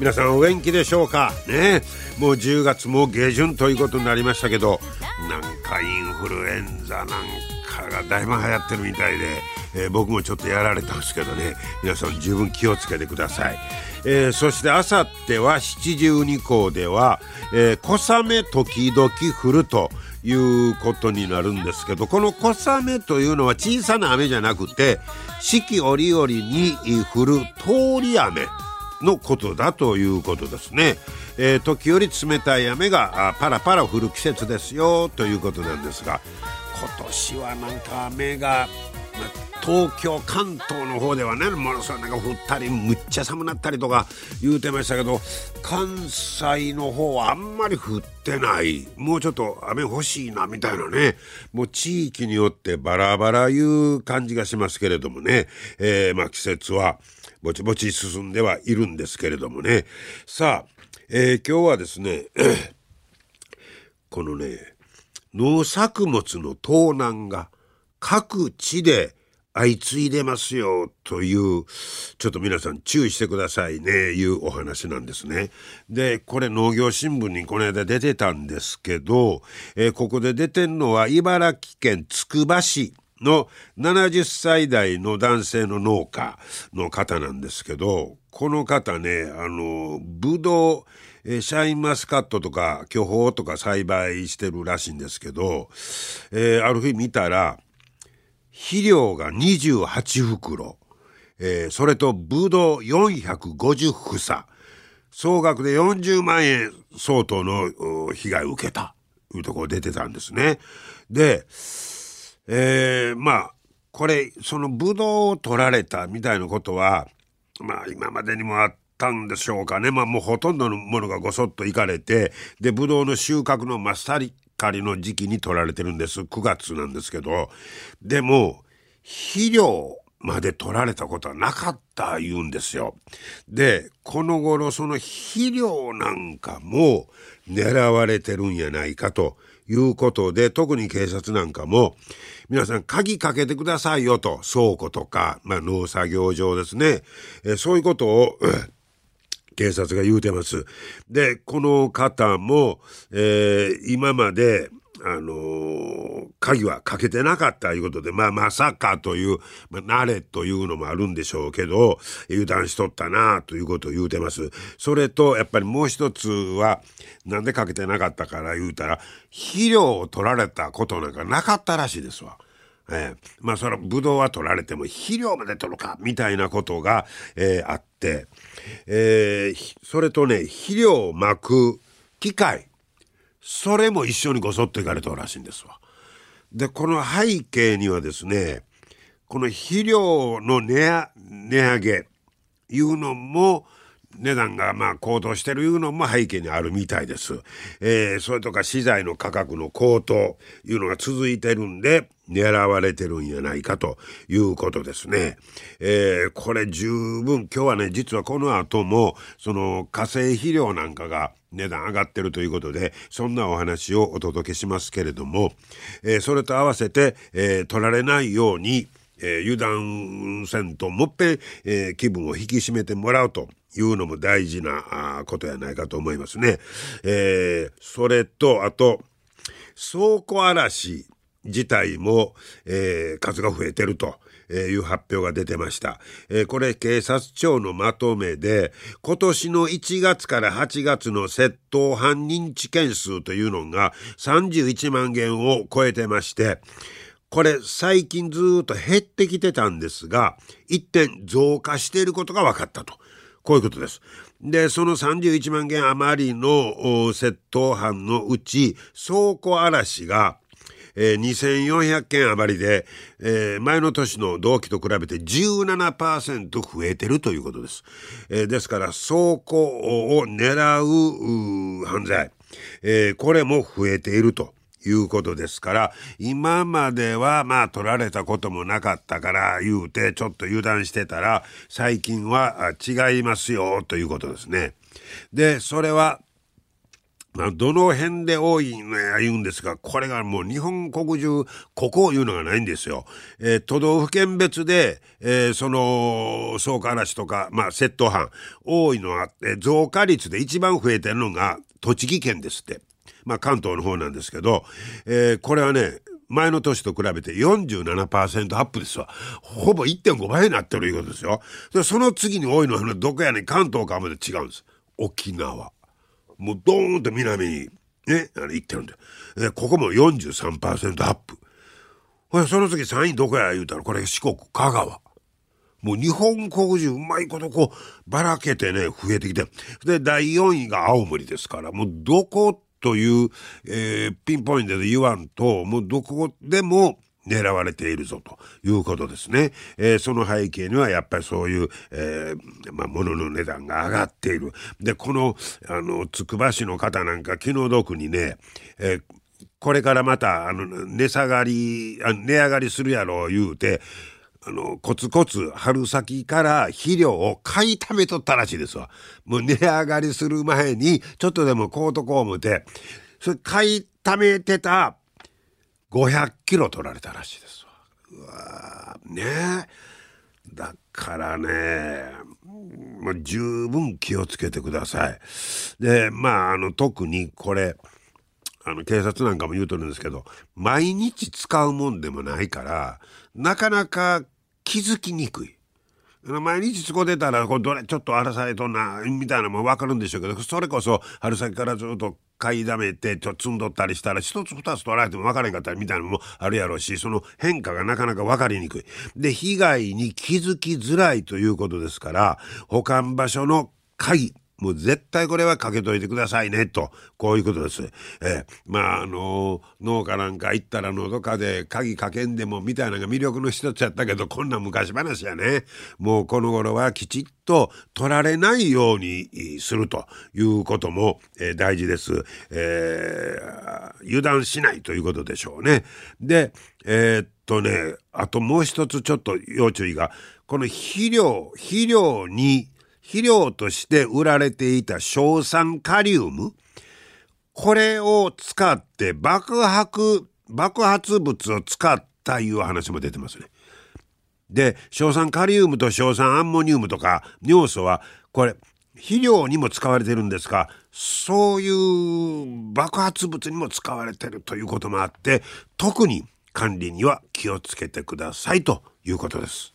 皆さんお元気でしょうか？ね。もう10月も下旬ということになりましたけどなんかインフルエンザなんかがだいぶ流行ってるみたいで、えー、僕もちょっとやられたんですけどね。皆さん十分気をつけてください、えー、そしてあさっては七十二校では、えー、小雨時々降るということになるんですけどこの小雨というのは小さな雨じゃなくて四季折々に降る通り雨。のことだということですね、えー、時折冷たい雨がパラパラ降る季節ですよということなんですが今年はなんか雨が東京関東の方ではねものすごいなんか降ったりむっちゃ寒なったりとか言うてましたけど関西の方はあんまり降ってない。もうちょっと雨欲しいなみたいなね。もう地域によってバラバラいう感じがしますけれどもね、えー、ま季節はぼちぼち進んではいるんですけれどもねさあ、えー、今日はですねこのね農作物の盗難が各地で相次いでますよというちょっと皆さん注意してくださいねいうお話なんですね。でこれ農業新聞にこの間出てたんですけど、えー、ここで出てんのは茨城県つくば市の70歳代の男性の農家の方なんですけどこの方ねあのブドウシャインマスカットとか巨峰とか栽培してるらしいんですけど、えー、ある日見たら肥料が28袋、えー、それとブドウ450房、総額で40万円相当の被害を受けた、というところ出てたんですね。で、えー、まあ、これ、そのブドウを取られたみたいなことは、まあ今までにもあったんでしょうかね。まあもうほとんどのものがごそっといかれて、で、ブドウの収穫の真っ盛りの時期に取られてるんです。9月なんですけど。でも、肥料まで取られたことはなかった言うんですよ。で、この頃その肥料なんかも狙われてるんやないかということで、特に警察なんかも、皆さん鍵かけてくださいよと、倉庫とか、まあ農作業場ですね。えそういうことを、警察が言うてます。で、この方も、えー、今まで、あのー、鍵はかけてなかったいうことで、まあ、まさかという、まあ、慣れというのもあるんでしょうけど、油断しとったなということを言うてます。それと、やっぱりもう一つは、なんでかけてなかったから言うたら、肥料を取られたことなんかなかったらしいですわ。えー、まあそのブドウは取られても肥料まで取るかみたいなことが、えー、あって、えー、それとね肥料をまく機械それも一緒にごそっといかれたらしいんですわ。でこの背景にはですねこの肥料の値上げいうのも値段がまあ高騰してるいうのも背景にあるみたいです。えー、それとか資材の価格の高騰いうのが続いてるんで狙われてるんやないかということですね。えー、これ十分今日はね実はこの後もその化成肥料なんかが値段上がってるということでそんなお話をお届けしますけれども、えー、それと合わせて、えー、取られないように、えー、油断せんともっぺん、えー、気分を引き締めてもらうというのも大事なことやないかと思いますね。えー、それとあと倉庫嵐自体も、えー、数が増えてると。いう発表が出てました。えー、これ警察庁のまとめで、今年の1月から8月の窃盗犯認知件数というのが31万件を超えてまして、これ最近ずっと減ってきてたんですが、一点増加していることが分かったと。こういうことです。で、その31万件余りの窃盗犯のうち、倉庫嵐がえー、2400件余りで、えー、前の年の同期と比べて17%増えてるということです。えー、ですから倉庫を狙う犯罪、えー、これも増えていると。いうことですから、今まではまあ取られたこともなかったから言うてちょっと油断してたら、最近は違いますよということですね。で、それは、まあ、どの辺で多いのや言うんですが、これがもう日本国中、ここを言うのがないんですよ。えー、都道府県別で、えー、その、草加嵐とか、まあ、窃盗犯、多いのは、えー、増加率で一番増えてるのが栃木県ですって。まあ、関東の方なんですけど、えー、これはね、前の年と比べて47%アップですわ。ほぼ1.5倍になってるいうことですよ。でその次に多いのはどこやねん、関東かまで違うんです。沖縄。もうドーンと南にね、あの行ってるんで。で、ここも43%アップ。ほその次3位どこや言うたら、これ四国、香川。もう日本国中うまいことこうばらけてね、増えてきて。で、第4位が青森ですから、もうどこという、えー、ピンポイントで言わんと、もうどこでも狙われているぞということですね。えー、その背景にはやっぱりそういう、えー、まあ、物の値段が上がっている。で、この、あの、つくば市の方なんか気の毒にね、えー、これからまた、あの、値下がり、値上がりするやろう言うて、あの、コツコツ春先から肥料を買いためとったらしいですわ。もう値上がりする前に、ちょっとでもこうとこう思て、それ買いためてた500キロ取られたらしいですわ。うわねだからね、もう十分気をつけてください。で、まあ、あの、特にこれ、あの、警察なんかも言うとるんですけど、毎日使うもんでもないから、なかなか気づきにくい。毎日そこ出たら、これどれちょっと荒らされとんな、みたいなのも分かるんでしょうけど、それこそ春先からずっと買いだめて、ちょっと積んどったりしたら、一つ二つ取られても分からへんかったりみたいなのもあるやろうし、その変化がなかなか分かりにくい。で、被害に気づきづらいということですから、保管場所の鍵、もう絶対これはかけといてくださいね、と。こういうことです。えー、まあ、あの農家なんか行ったらのどかで鍵かけんでもみたいなのが魅力の一つやったけど、こんな昔話やね。もうこの頃はきちっと取られないようにするということも、えー、大事です、えー。油断しないということでしょうね。で、えー、っとね、あともう一つちょっと要注意が、この肥料、肥料に肥料として売られていた硝酸カリウムこれを使って爆発爆発物を使ったいう話も出てますね。で硝酸カリウムと硝酸アンモニウムとか尿素はこれ肥料にも使われてるんですがそういう爆発物にも使われてるということもあって特に管理には気をつけてくださいということです。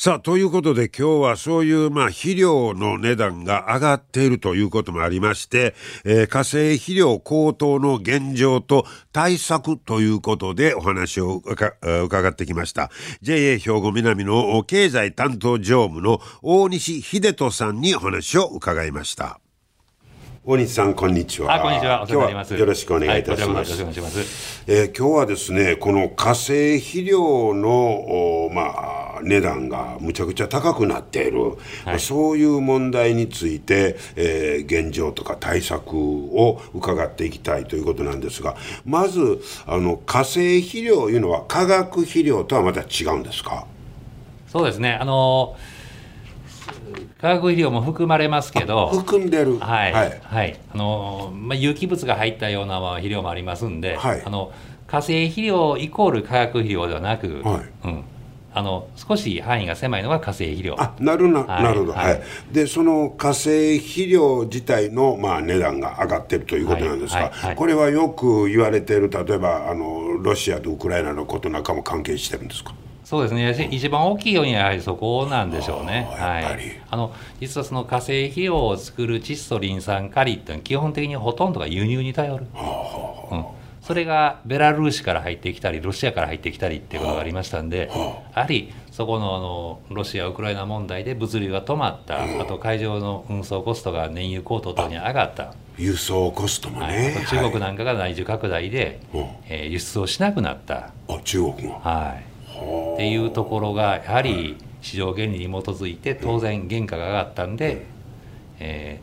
さあ、ということで今日はそういう、まあ、肥料の値段が上がっているということもありまして、えー、化成肥料高騰の現状と対策ということでお話を伺ってきました。JA 兵庫南の経済担当常務の大西秀人さんにお話を伺いました。大西さんこんにちは。あこんにちは。お世話になります。よろしくお願いいたします。はい、します。えー、今日はですね、この化成肥料のまあ値段がむちゃくちゃ高くなっている、はい、そういう問題について、えー、現状とか対策を伺っていきたいということなんですが、まずあの化成肥料いうのは化学肥料とはまた違うんですか？そうですね。あの化学肥料も含まれますけど含んでる。はい、はい。あのまあ、有機物が入ったような肥料もありますんで、はい。あの化成肥料イコール化学肥料ではなく、はい。うん、あの少し範囲が狭いのが化成肥料。あなるな、はい。なるほど、はい。はい。でその化成肥料自体の、まあ、値段が上がってるということなんですが、はいはい。はい。これはよく言われている例えばあのロシアとウクライナのことなんかも関係してるんですかそうですね、一番大きいようにはやはりそこなんでしょうね。はい、あの実はその化成肥料を作る窒素、リン酸、カリっていうのは基本的にほとんどが輸入に頼る。うん。それがベラルーシから入ってきたり、ロシアから入ってきたりっていうことがありましたんで、やはりそこのあのロシア、ウクライナ問題で物流が止まった、あと海上の運送コストが燃油高騰等に上がった。輸送コストもはい。ね、あと中国なんかが内需拡大で、うん。えー輸出をしなくなった。はいあ中国もはい、っていうところがやはり市場原理に基づいて当然原価が上がったんで、え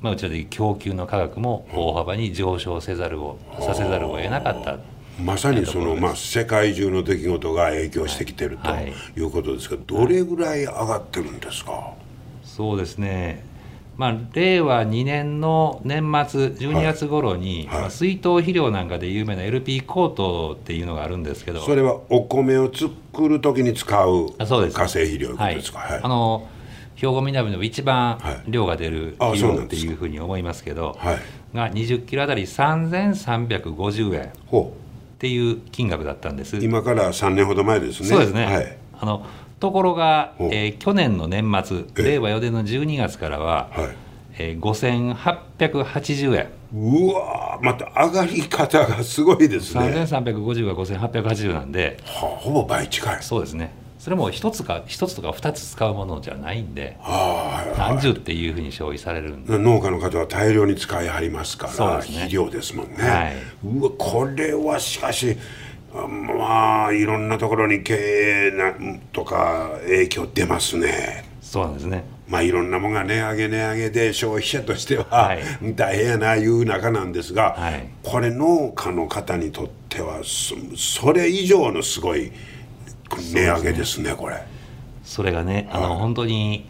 ーまあ、うちらでいう供給の価格も大幅に上昇せざるをさせざるを得なかった。まさにその、まあ、世界中の出来事が影響してきてるとはい。いうことですが、どれぐらい上がってるんですか、そうですね、まあ、令和2年の年末12月頃に、はい。はいまあ水筒肥料なんかで有名な LP コートっていうのがあるんですけど。それはお米を作るときに使う化成肥料ですか、はい。あの兵庫南でも一番はい。量が出るあ肥料っていうふうに思いますけど、はい。が20キロあたり3350円っほていう金額だったんです。う今から3年ほど前ですね。そうですね、はい。あのところが、えー去年の年末ええ。令令和4年の12月からは、はい。えー5880円。うわーまた上がり方がすごいですね、は3350が5880なんで。あ、ほぼ倍近い。そうですね。それも一つか一つとか二つ使うものじゃないんでああ何十っていうふうに消費されるんで。農家の方は大量に使いはりますからそうですね。肥料ですもんね、はい。うわこれはしかしあまあいろんなところに経営なとか影響出ますね。そうなんですね。まあいろんなものが値上げ値上げで消費者としては、はい。大変やないう中なんですが、はい。これ農家の方にとってはそそれ以上のすごい値上げですねこれ。それがね、あの本当に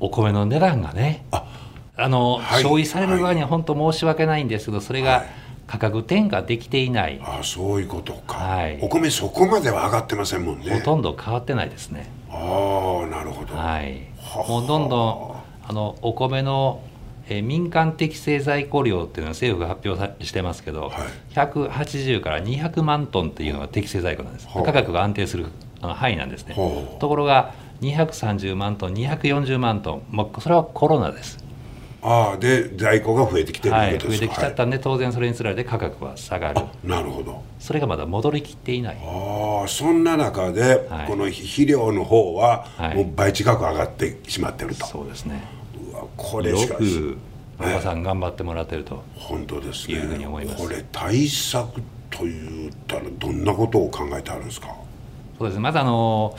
お米の値段がね、あのはい。消費される側には本当申し訳ないんですけど、それが価格転嫁できていない、ああそういうことか、はい。お米そこまでは上がってませんもんね。ほとんど変わってないですね。ああなるほど、はい、もうどんどんあのお米の、えー民間適正在庫量っていうのは政府が発表さしてますけど、はい。180から200万トンっていうのが適正在庫なんです、はあ価格が安定するあの範囲なんですね、はあところが230万トン240万トン、まあ、それはコロナです、ああで在庫が増えてきてるはい、わけですか。増えてきちゃったんで、当然それにつられて価格は下がる。あなるほど。それがまだ戻りきっていない。ああそんな中で、はい。この肥料の方は、はい。もう倍近く上がってしまってると、そうですね。うわこれよしかしくおばさん頑張ってもらってると、本当ですね。いうふうに思います。これ対策と言ったらどんなことを考えてあるんですか？そうですね。まずあの、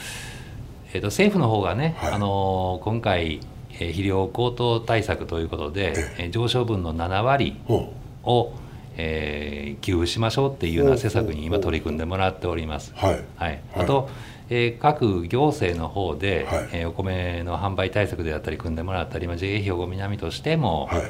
えー、と政府の方がね、はい。あの今回、えー肥料高騰対策ということで、えー上昇分の7割ほを、えー給付しましょうっていうような施策に今取り組んでもらっております。う。はい。はい、あと、えー各行政の方で、はい。えーお米の販売対策であったり組んでもらったり、まあ、JA 兵庫南としても、はい。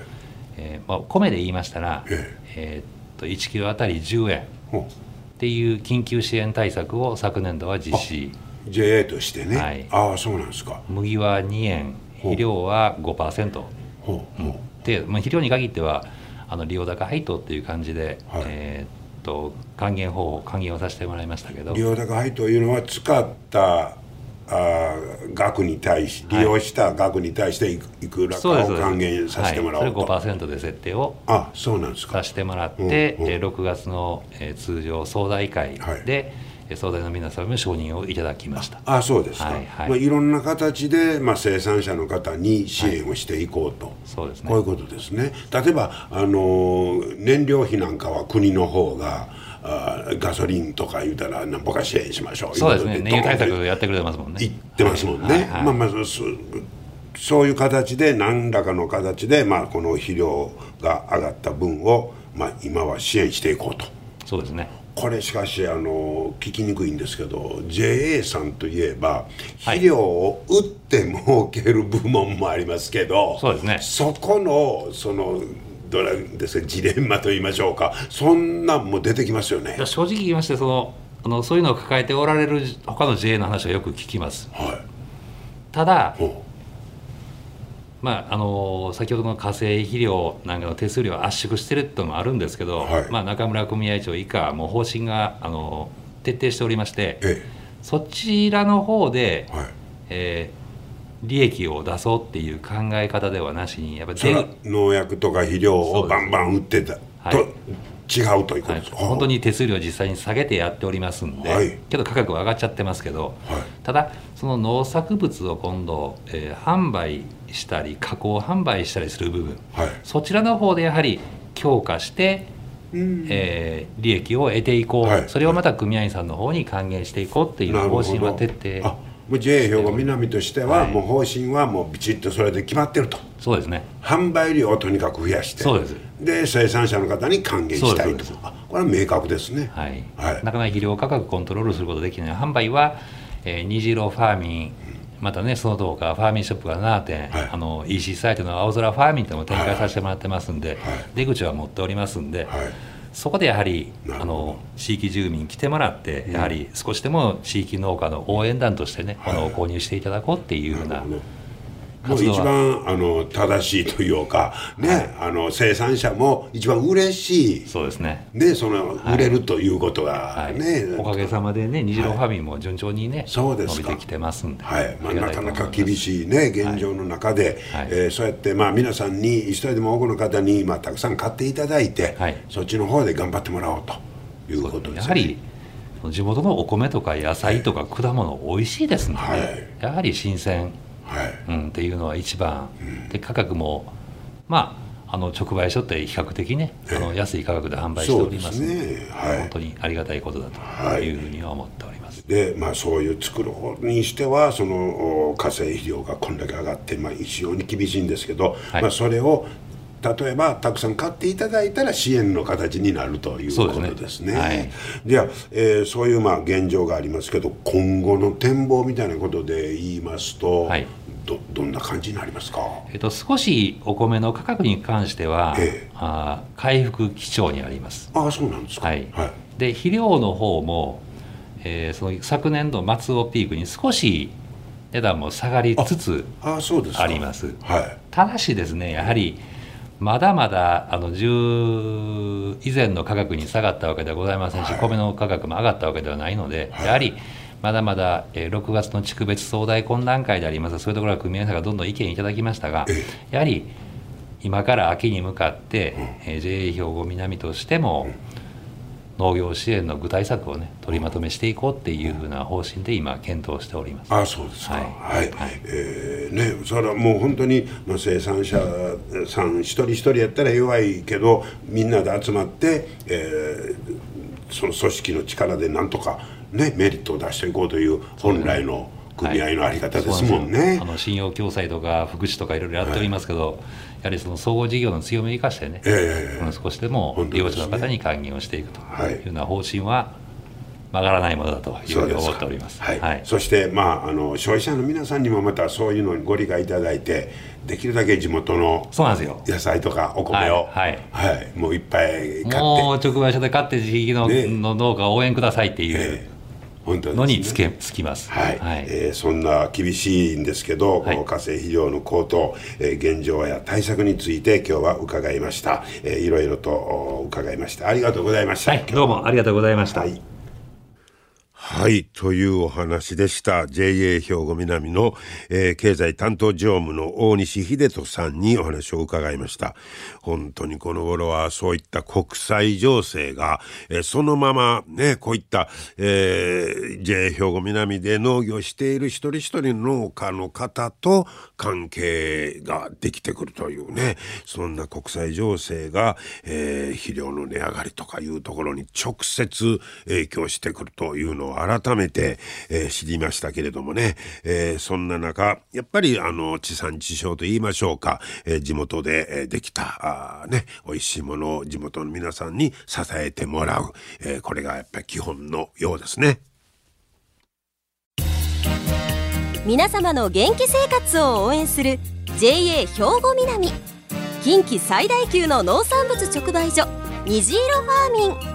えーまあ、米で言いましたら、ええ。ーっと1キロあたり10円ほっていう緊急支援対策を昨年度は実施。う JA としてね、はい。ああそうなんですか。麦は2円肥料は5%ほうほう。で、まあ、肥料に限ってはあの利用高配当っていう感じで、はい。えーっと還元方法還元をさせてもらいましたけど。利用高配というのは使ったあー額に対しはい。利用した額に対していくらかを還元させてもらおうと、はい、それ5%で設定をあそうなんですか。させてもらって、うんうん。えー6月の、えー通常総代会で、はい。えー総代の皆様に承認をいただきました。あそうですか、はいはい。まあ、いろんな形で、まあ、生産者の方に支援をしていこうと、そうですね。こういうことですね。例えば、あのー燃料費なんかは国の方があーガソリンとか言うたらなんぼか支援しましょう。そうですね。燃油対策やってくれてますもんね。言ってますもんね、はいはいまあまあそういう形で何らかの形で、まあ、この肥料が上がった分を、まあ、今は支援していこうと。そうですねこれしかしあの聞きにくいんですけど JA さんといえばはい。肥料を売って儲ける部門もありますけど、そうですね。そこのそのどれですかジレンマと言いましょうかそんなんも出てきますよね。正直言いましてそのあのそういうのを抱えておられる他の JA の話はよく聞きます。はただいほまああの先ほどの化成肥料なんかの手数料を圧縮してるってのもあるんですけど、はい。まあ、中村組合長以下もう方針があの徹底しておりましてえそちらの方で、えはい。えー利益を出そうっていう考え方ではなしにやっぱり農薬とか肥料をバンバン売ってたと、はい。違うということはいですか、本当に手数料を実際に下げてやっておりますんで、はい。けど価格は上がっちゃってますけど、はい。ただその農作物を今度、えー販売したり加工販売したりする部分。はい。そちらの方でやはり強化して、うん。えー利益を得ていこう、はい。それをまた組合員さんの方に還元していこうっていう方針は徹底。あもう JA 兵庫南としては、はい。もう方針はもうビチッとそれで決まってると。そうですね。販売量をとにかく増やしてそうです。で生産者の方に還元したいと。あこれは明確ですね。はい。はい。なかなか肥料価格コントロールすることできない。販売は、えー、虹色ファーミンまたねその他ファーミンショップが7点、はい。あの EC サイトの青空ファーミンというのも展開させてもらってますんで、はい。出口は持っておりますんで、はい。そこでやはりあの地域住民来てもらってやはり少しでも地域農家の応援団としてね、はい。ものを購入していただこうっていうふうななもう一番あの正しいというかね、あの生産者も一番嬉しい。そうですね。でその売れるということがはい。ね、おかげさまでね、虹色ファーミンも順調にね、そうですか。伸びてきてますんで、はい。まあ、なかなか厳しいね現状の中で、はい。えーそうやってまあ皆さんに一人でも多くの方にまあたくさん買っていただいて、はい。そっちの方で頑張ってもらおうということですね。やはり地元のお米とか野菜とか果物美味しいですので、はい。やはり新鮮、はいうん、っていうのは一番、で価格もまああの直売所って比較的ねあの安い価格で販売しておりますのでね。はい。本当にありがたいことだというふうには思っております。でまあそういう作る方にしてはそのお化成肥料がこんだけ上がって、まあ、非常に厳しいんですけど、はい。まあ、それを例えばたくさん買っていただいたら支援の形になるというこそうですねとですね。はいでは、えーそういうまあ現状がありますけど今後の展望みたいなことで言いますと、はいどどんな感じになりますか？えっと、少しお米の価格に関しては、ええあー回復基調にあります。ああそうなんですか。はいはいで肥料の方も、えーその昨年度末をピークに少し値段も下がりつつああそうですか。ありますはい。ただしですねやはりまだまだあの10以前の価格に下がったわけではございませんし、はい。米の価格も上がったわけではないので、はい。やはりまだまだ、えー6月の地区別総大懇談会でありますそういうところは組合員さんがどんどん意見いただきましたがえやはり今から秋に向かって、えー JA 兵庫南としても、農業支援の具体策をね取りまとめしていこうっていうふうな方針で今検討しております。ああそうですか。は。はいいはいえーね、それはもう本当に、まあ、生産者さん一人一人やったら弱いけどみんなで集まって、えーその組織の力でなんとか、ね、メリットを出していこうという本来の組合のあり方ですもんそうなんあ。の信用共済とか福祉とかいろいろやっておりますけど、やはりその総合事業の強みを生かしてね、ええうん少しでも利用者の方に還元をしていくとはいいうような方針は曲がらないものだというふうに思っております。はいはい。そして、まあ、あの消費者の皆さんにもまたそういうのにご理解いただいてできるだけ地元のそうなんですよ。野菜とかお米を、はいはい。もういっぱい買って。もう直売所で買って地域の,、ね。の農家を応援くださいっていうええ。本当ですねのにつけ、つきます。はい。えーそんな厳しいんですけど、はい。この化成肥料の高騰、えー現状や対策について今日は伺いました、えーいろいろとお伺いました。ありがとうございました、はい、どうもありがとうございました。はいはい、というお話でした。JA 兵庫南の、えー経済担当常務の大西秀人さんにお話を伺いました。本当にこの頃はそういった国際情勢が、えーそのままね、こういった、えー JA 兵庫南で農業している一人一人の農家の方と関係ができてくるというね、そんな国際情勢が、えー肥料の値上がりとかいうところに直接影響してくるというのはを改めて、えー、知りましたけれどもね、えー、そんな中やっぱりあの地産地消と言いましょうか、えー、地元で、えできたあ、ね、美味しいものを地元の皆さんに支えてもらう、えこれがやっぱり基本のようですね。皆様の元気生活を応援する JA 兵庫南。近畿最大級の農産物直売所虹色ファーミン。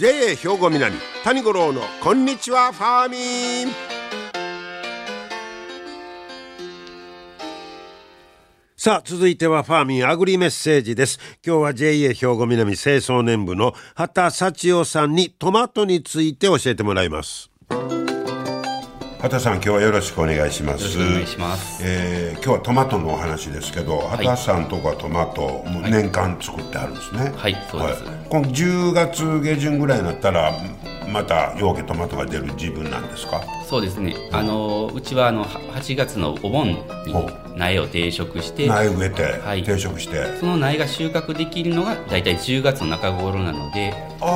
JA 兵庫南谷五郎のこんにちはファーミン。さあ続いてはファーミンアグリメッセージです。今日は JA 兵庫南清掃年部の畑幸男さんにトマトについて教えてもらいます。畑さん今日はよろしくお願いします。お願いします、えー、今日はトマトのお話ですけど、はい、畑さんとかトマトも年間作ってあるんですね。はい、そうです、はい、この10月下旬ぐらいになったらまたようけトマトが出る自分なんですか？そうですね。あのうちはあの8月のお盆に苗を定食して苗植えて、はい、定食して。その苗が収穫できるのが大体10月の中頃なのでああ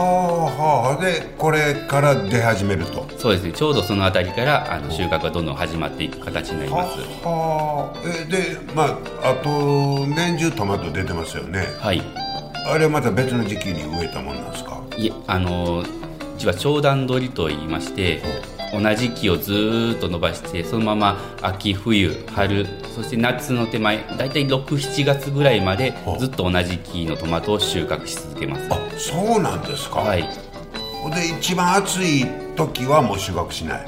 はあ。でこれから出始めると。そうですね。ちょうどその辺りからあの収穫がどんどん始まっていく形になります。はあ。えでまああと年中トマト出てますよね。はい。あれはまた別の時期に植えたもんなんですか？いえあのうちは長段取りと言いまして同じ木をずっと伸ばしてそのまま秋冬春そして夏の手前大体67月ぐらいまでずっと同じ木のトマトを収穫し続けます。あそうなんですか？はい。で一番暑い時はもう収穫しない？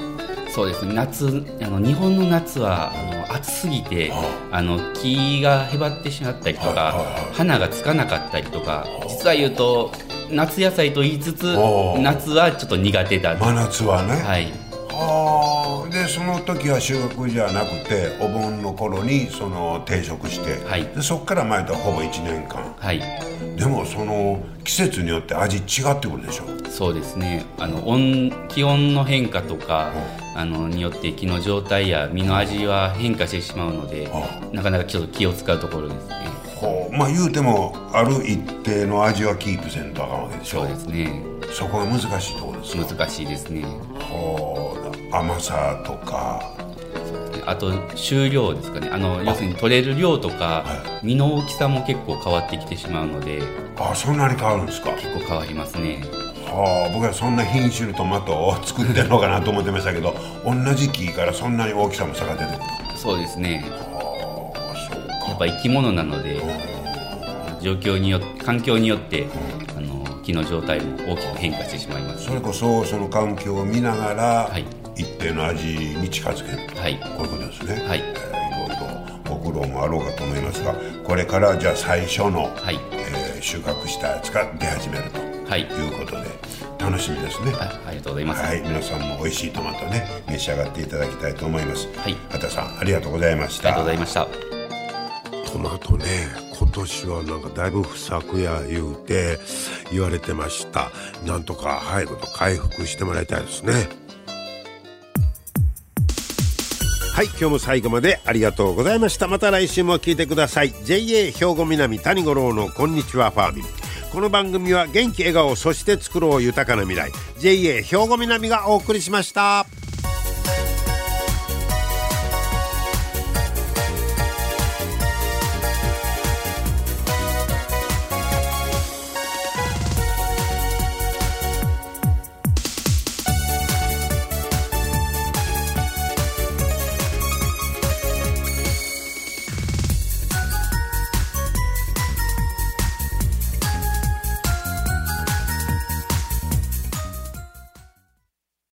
そうですね。夏あの日本の夏はあの暑すぎてあの木がへばってしまったりとか花がつかなかったりとか実は言うと夏野菜と言いつつ夏はちょっと苦手だ真夏はね。はい。ああ。でその時は収穫じゃなくてお盆の頃にその定食して、はい、でそこから前とほぼ1年間。はい。でもその季節によって味違ってくるでしょ。そうですね。あの温気温の変化とか、あのによって木の状態や実の味は変化してしまうので、なかなかちょっと気を使うところですねまあ言うてもある一定の味はキープせんとあかんわけでしょ。そうですね。そこが難しいところですか難しいですね。ほう甘さとか。あと収量ですかね。あの要するに取れる量とか、はい、実の大きさも結構変わってきてしまうので。あそんなに変わるんですか？結構変わりますね。はあ僕はそんな品種のトマトを作ってるのかなと思ってましたけど同じ木からそんなに大きさも差が出てくる。そうですね。はあそうか。やっぱ生き物なので状況によって環境によってあの木の状態も大きく変化してしまいます、それこそその環境を見ながら、はい。一定の味に近づけると、はい、こういうことですね、はい。えー、いろいろご苦労もあろうかと思いますがこれからじゃあ最初の、はい。えー、収穫したやつが出始めると、はい、いうことで楽しみですね。あありがとうございます、はい、皆さんも美味しいトマトね召し上がっていただきたいと思います。はい。畑さんありがとうございました。ありがとうございましたトマトね今年はなんかだいぶ不作や言うて言われてました。なんとか早くと回復してもらいたいですね。はい今日も最後までありがとうございました。また来週も聞いてください。JA 兵庫南谷五郎のこんにちはファーミン。この番組は元気笑顔そして作ろう豊かな未来。JA 兵庫南がお送りしました。